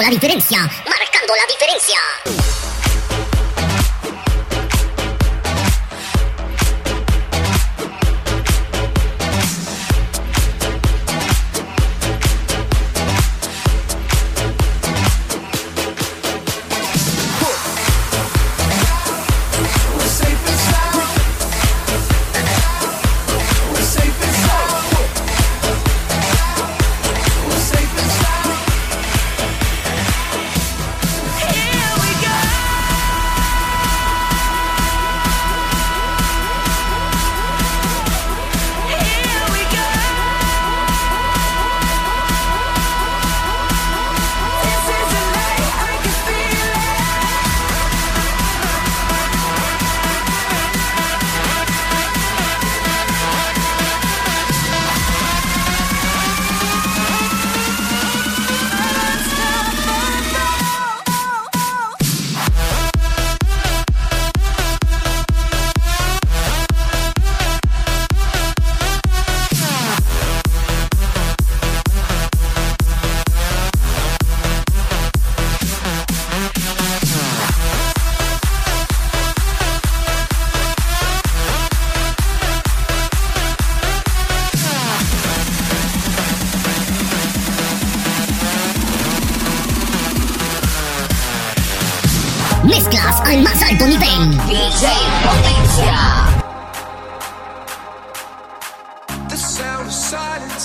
la diferencia, marcando la diferencia.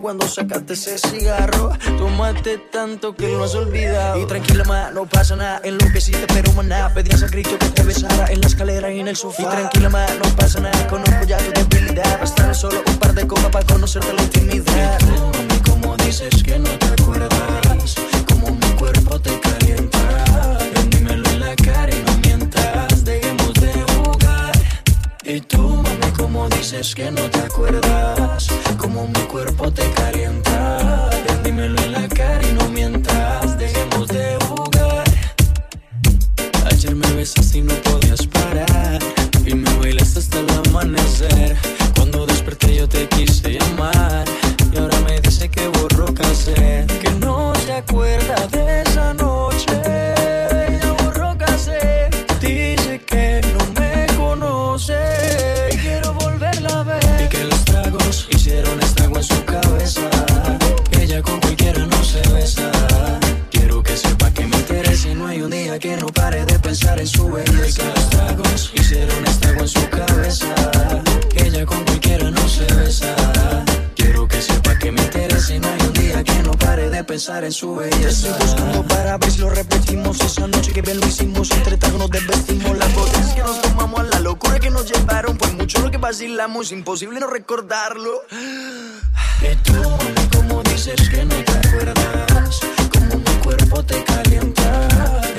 Cuando sacaste ese cigarro. Tomaste tanto que lo has olvidado. Y tranquila, ma, no pasa nada. En lo que hiciste, pero maná. Pedías a grito que te besara en la escalera y en el sofá. Y tranquila, ma, no pasa nada. Conozco ya tu debilidad. Bastará solo un par de copas para conocerte la intimidad. Mami, como dices que no te acuerdas. Dices que no te acuerdas como mi cuerpo te calienta. dímelo en la cara y no mientas, dejemos de jugar. Ayer me besaste y no podías parar. Y me bailaste hasta el amanecer. Cuando desperté yo te quise llamar. Y ahora me dice que borró casé. Que no se acuerda pensar en su belleza. Los tragos hicieron estago en su cabeza. Ella con cualquiera no se besa. Quiero que sepa que me interesa y no hay un día que no pare de pensar en su belleza. Estoy buscando para ver si lo repetimos esa noche que bien lo hicimos. Entre tragos nos desvestimos. Las botellas que nos tomamos, a la locura que nos llevaron. Pues mucho lo que vacilamos, imposible no recordarlo. Y tú, como dices que no te acuerdas, como mi cuerpo te calienta.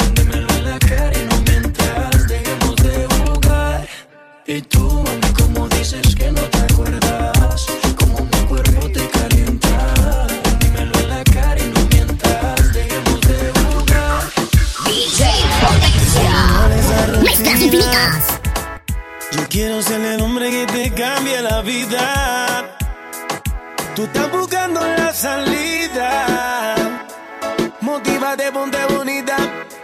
Yo quiero ser el hombre que te cambie la vida. Tú estás buscando la salida. Motívate, ponte bonita,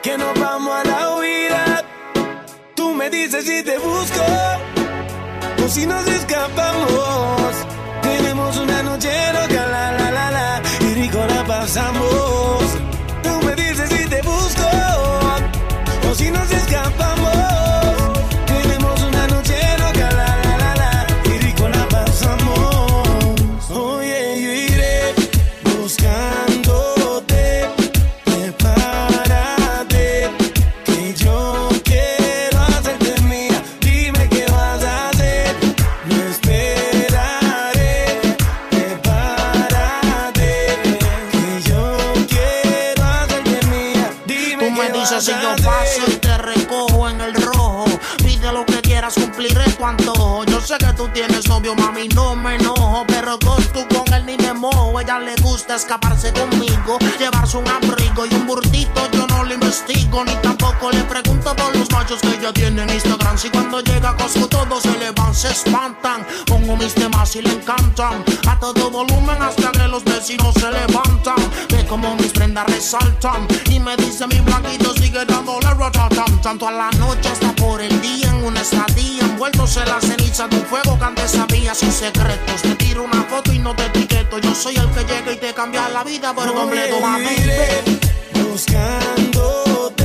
que nos vamos a la huida. Tú me dices si te busco o si nos escapamos. Tenemos una noche loca, la la la la, y rico la pasamos. Tú me dices si te busco o si nos escapamos. Quieras, cumpliré tu antojo. Yo sé que tú tienes novio, mami, no me enojo. Pero con tú con él ni me mojo. Ella le gusta escaparse conmigo, llevarse un abrigo y un burdito. Yo no le investigo, ni tampoco le pregunto por los machos que ella tiene en Instagram. Si cuando llega a Costco todos se le van, se espantan. Pongo mis temas y le encantan. A todo volumen hasta que los vecinos se levantan. Ve como mis prendas resaltan. Y me dice mi blanquito sigue dándole ratatam. Tanto a la noche hasta por el día una estadía. Envueltos en la ceniza de un fuego que antes sabía sin secretos. Te tiro una foto y no te etiqueto. Yo soy el que llega y te cambia la vida por completo, mami. Iré buscándote,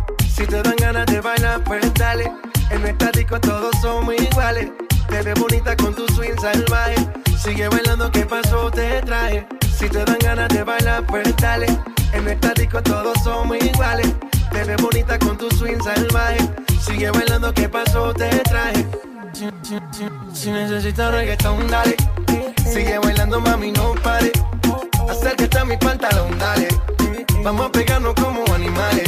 Si te dan ganas de bailar, pues dale. En nuestra disco todos somos iguales. Te ves bonita con tu swing salvaje. Sigue bailando, ¿qué pasó? Te traje. Si te dan ganas de bailar, pues dale. En nuestra disco todos somos iguales. Te ves bonita con tu swing salvaje. Sigue bailando, ¿qué pasó? Te traje. Si, si- si- si necesitas reggaetón, dale. Sigue bailando, mami, no pare. Acércate a mi pantalón, dale. Vamos a pegarnos como animales.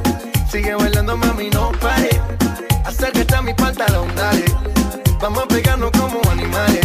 Sigue bailando, mami, no pare. Acércate a mi pantalón, dale. Vamos a pegarnos como animales.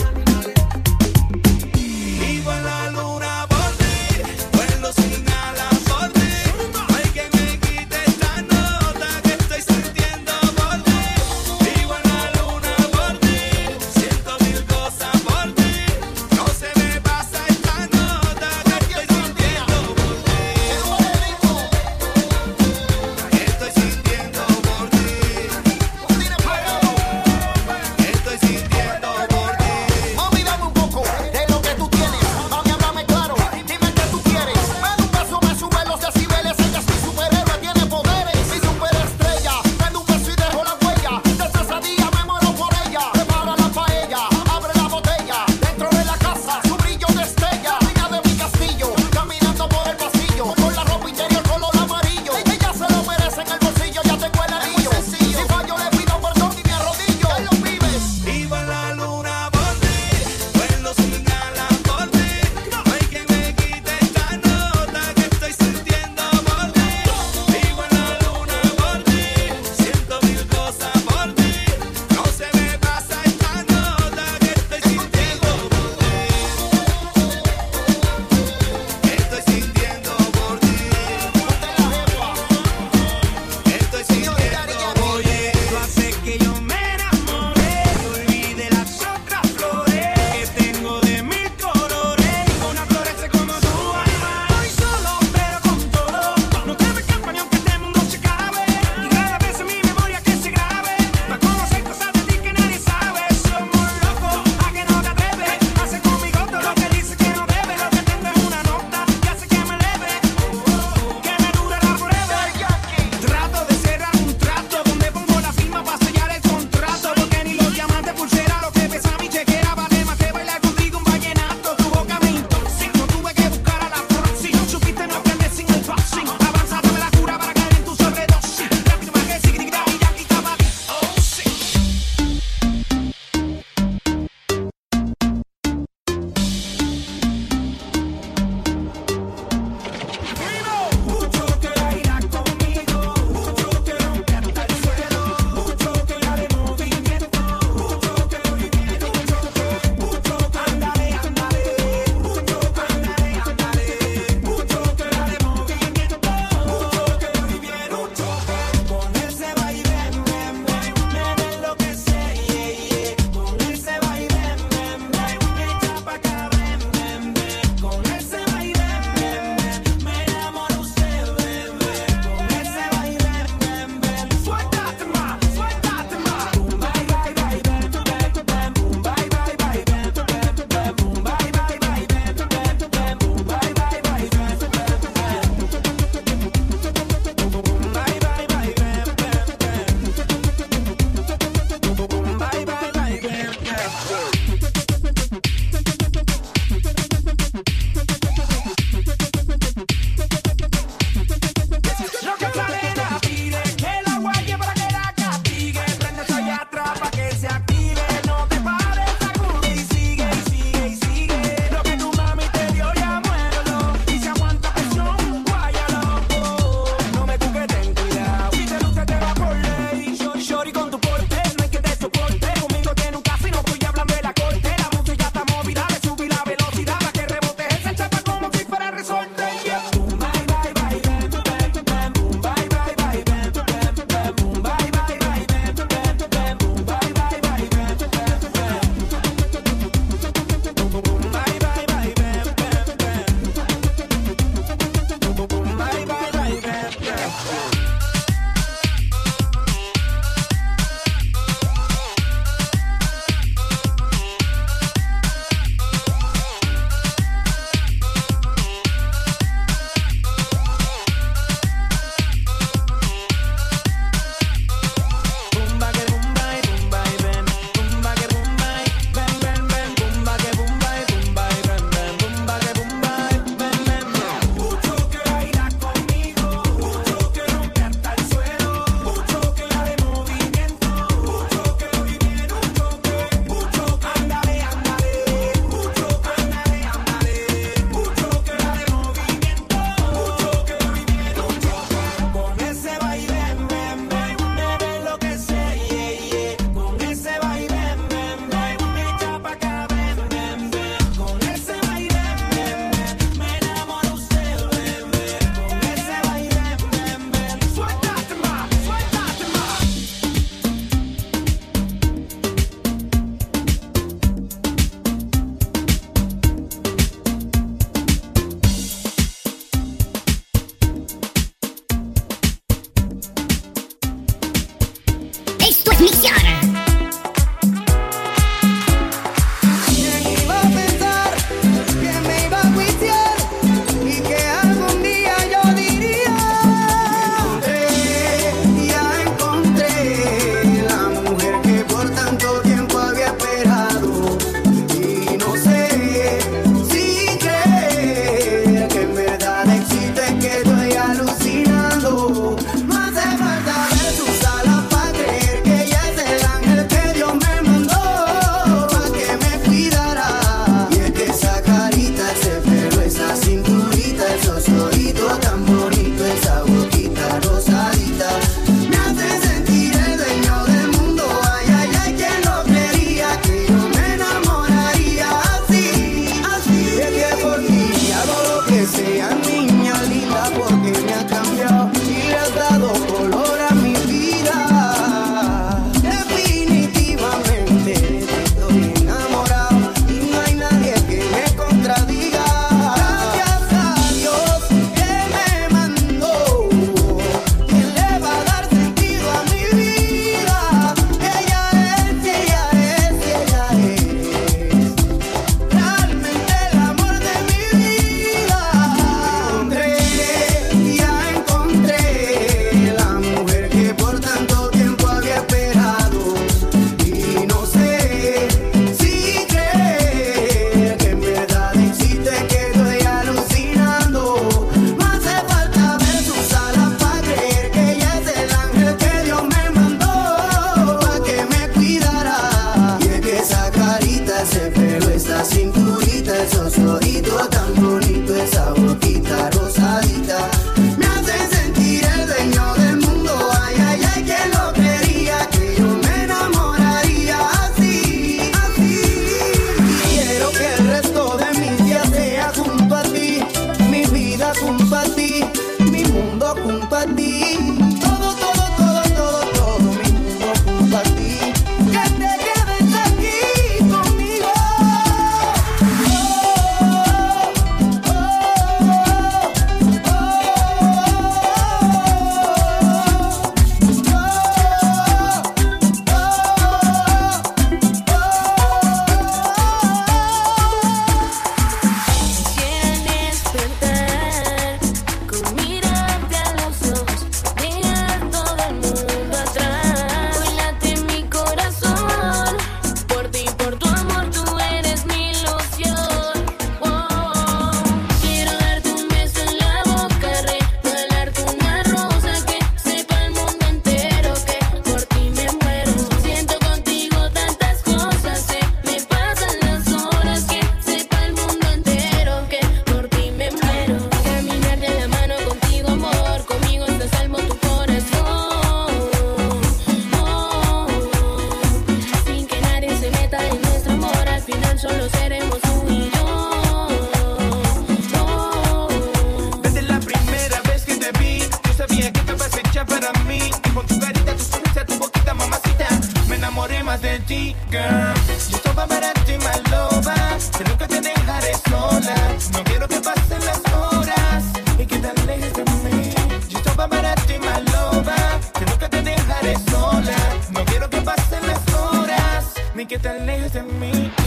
que te alejes de mí.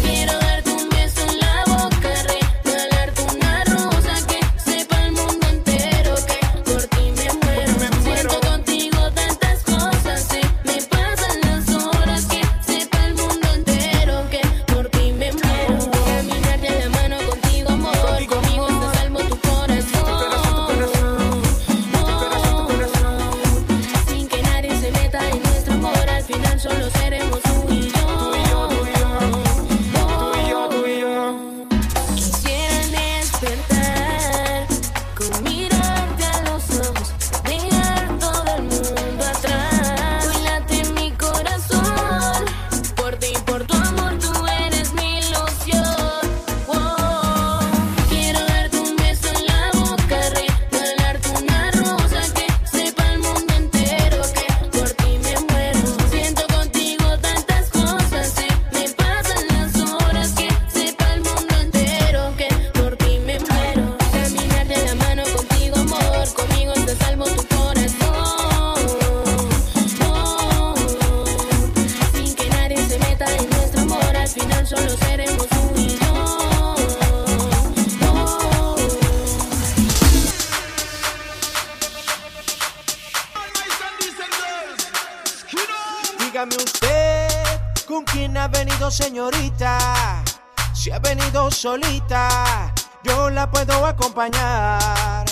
solita, yo la puedo acompañar.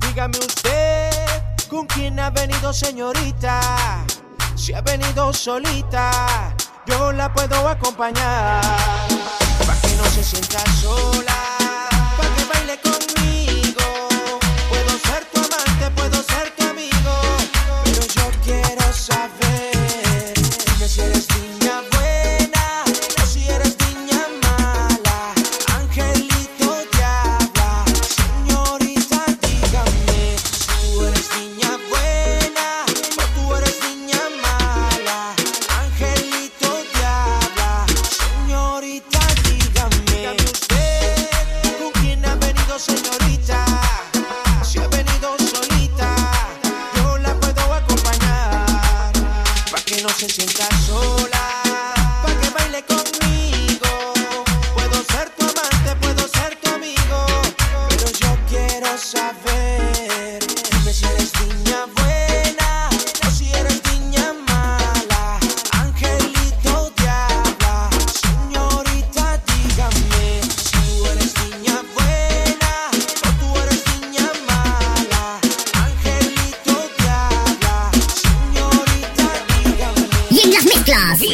Dígame usted, ¿con quién ha venido señorita? Si ha venido solita, yo la puedo acompañar. Para que no se sienta sola, pa' que baile conmigo.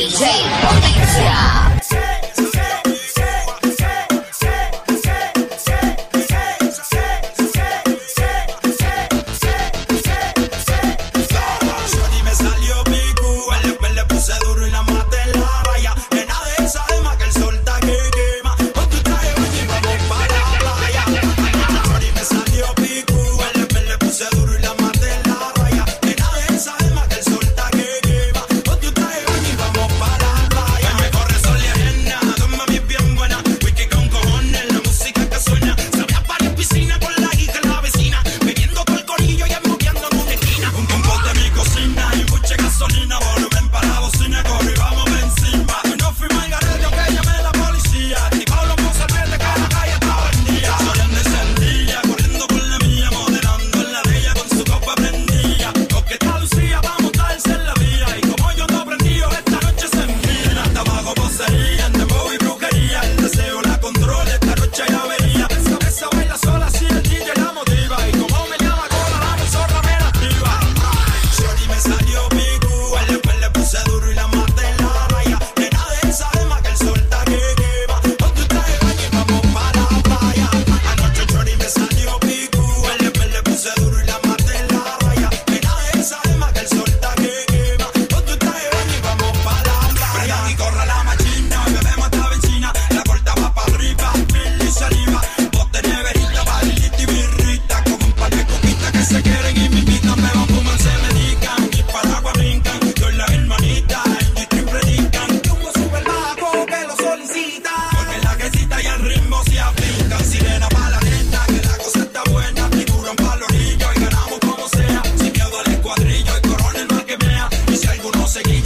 DJ Potência. Si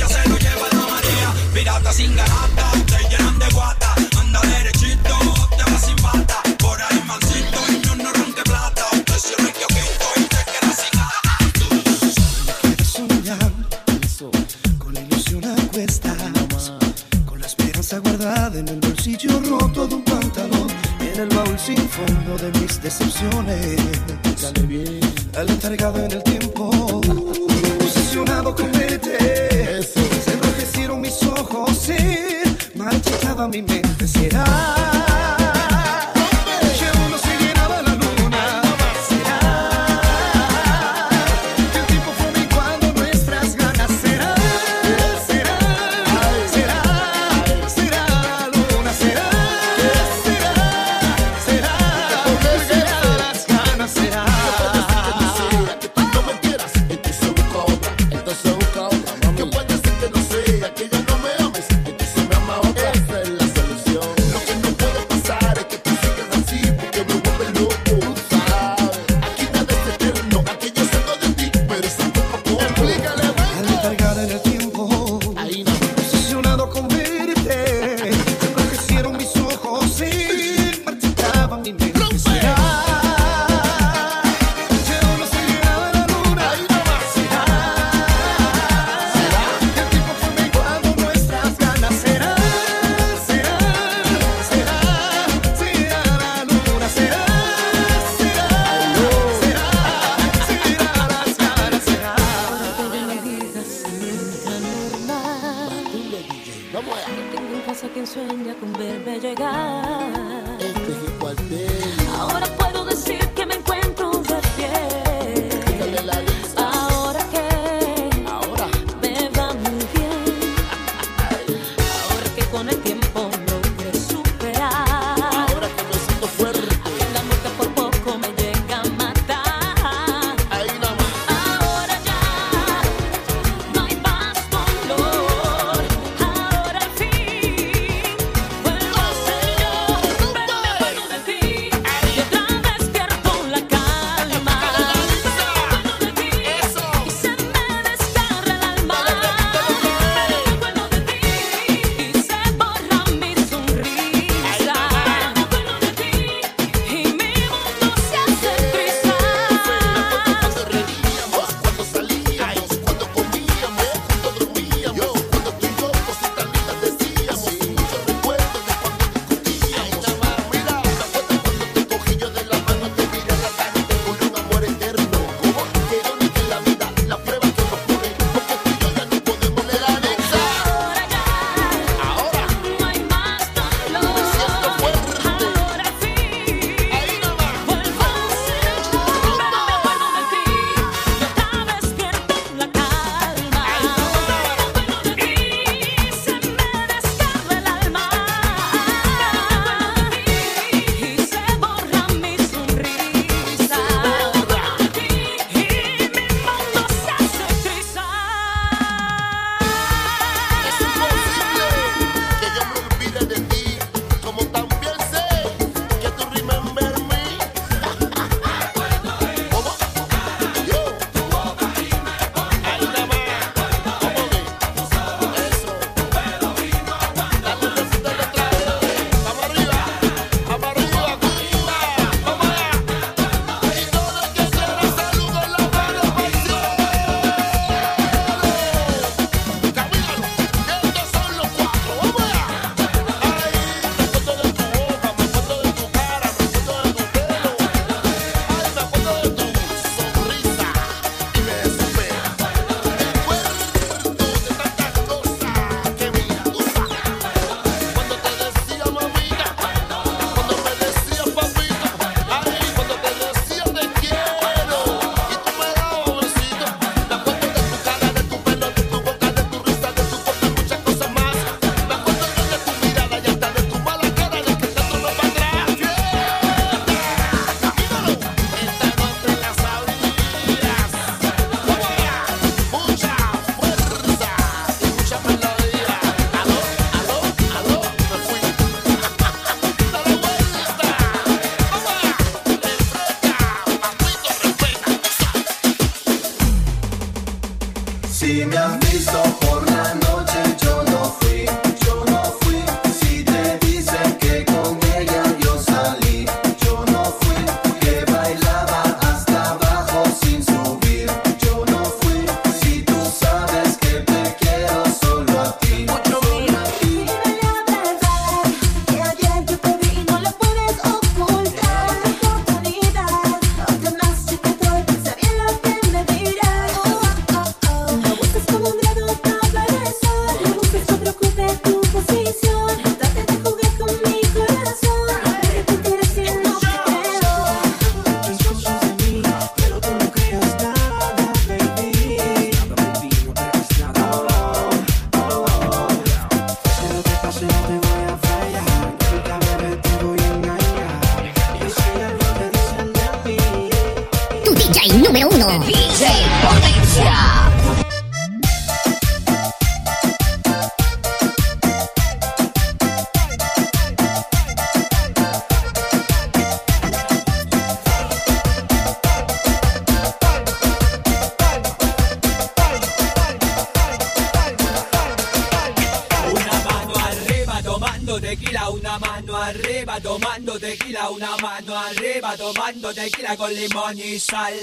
arriba tomando tequila, una mano arriba tomando tequila con limón y sal,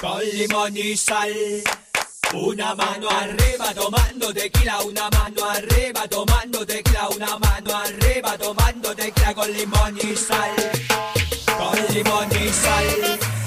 con limón y sal. Una mano arriba tomando tequila, una mano arriba tomando tequila, una mano arriba tomando tequila con limón y sal, con limón y sal.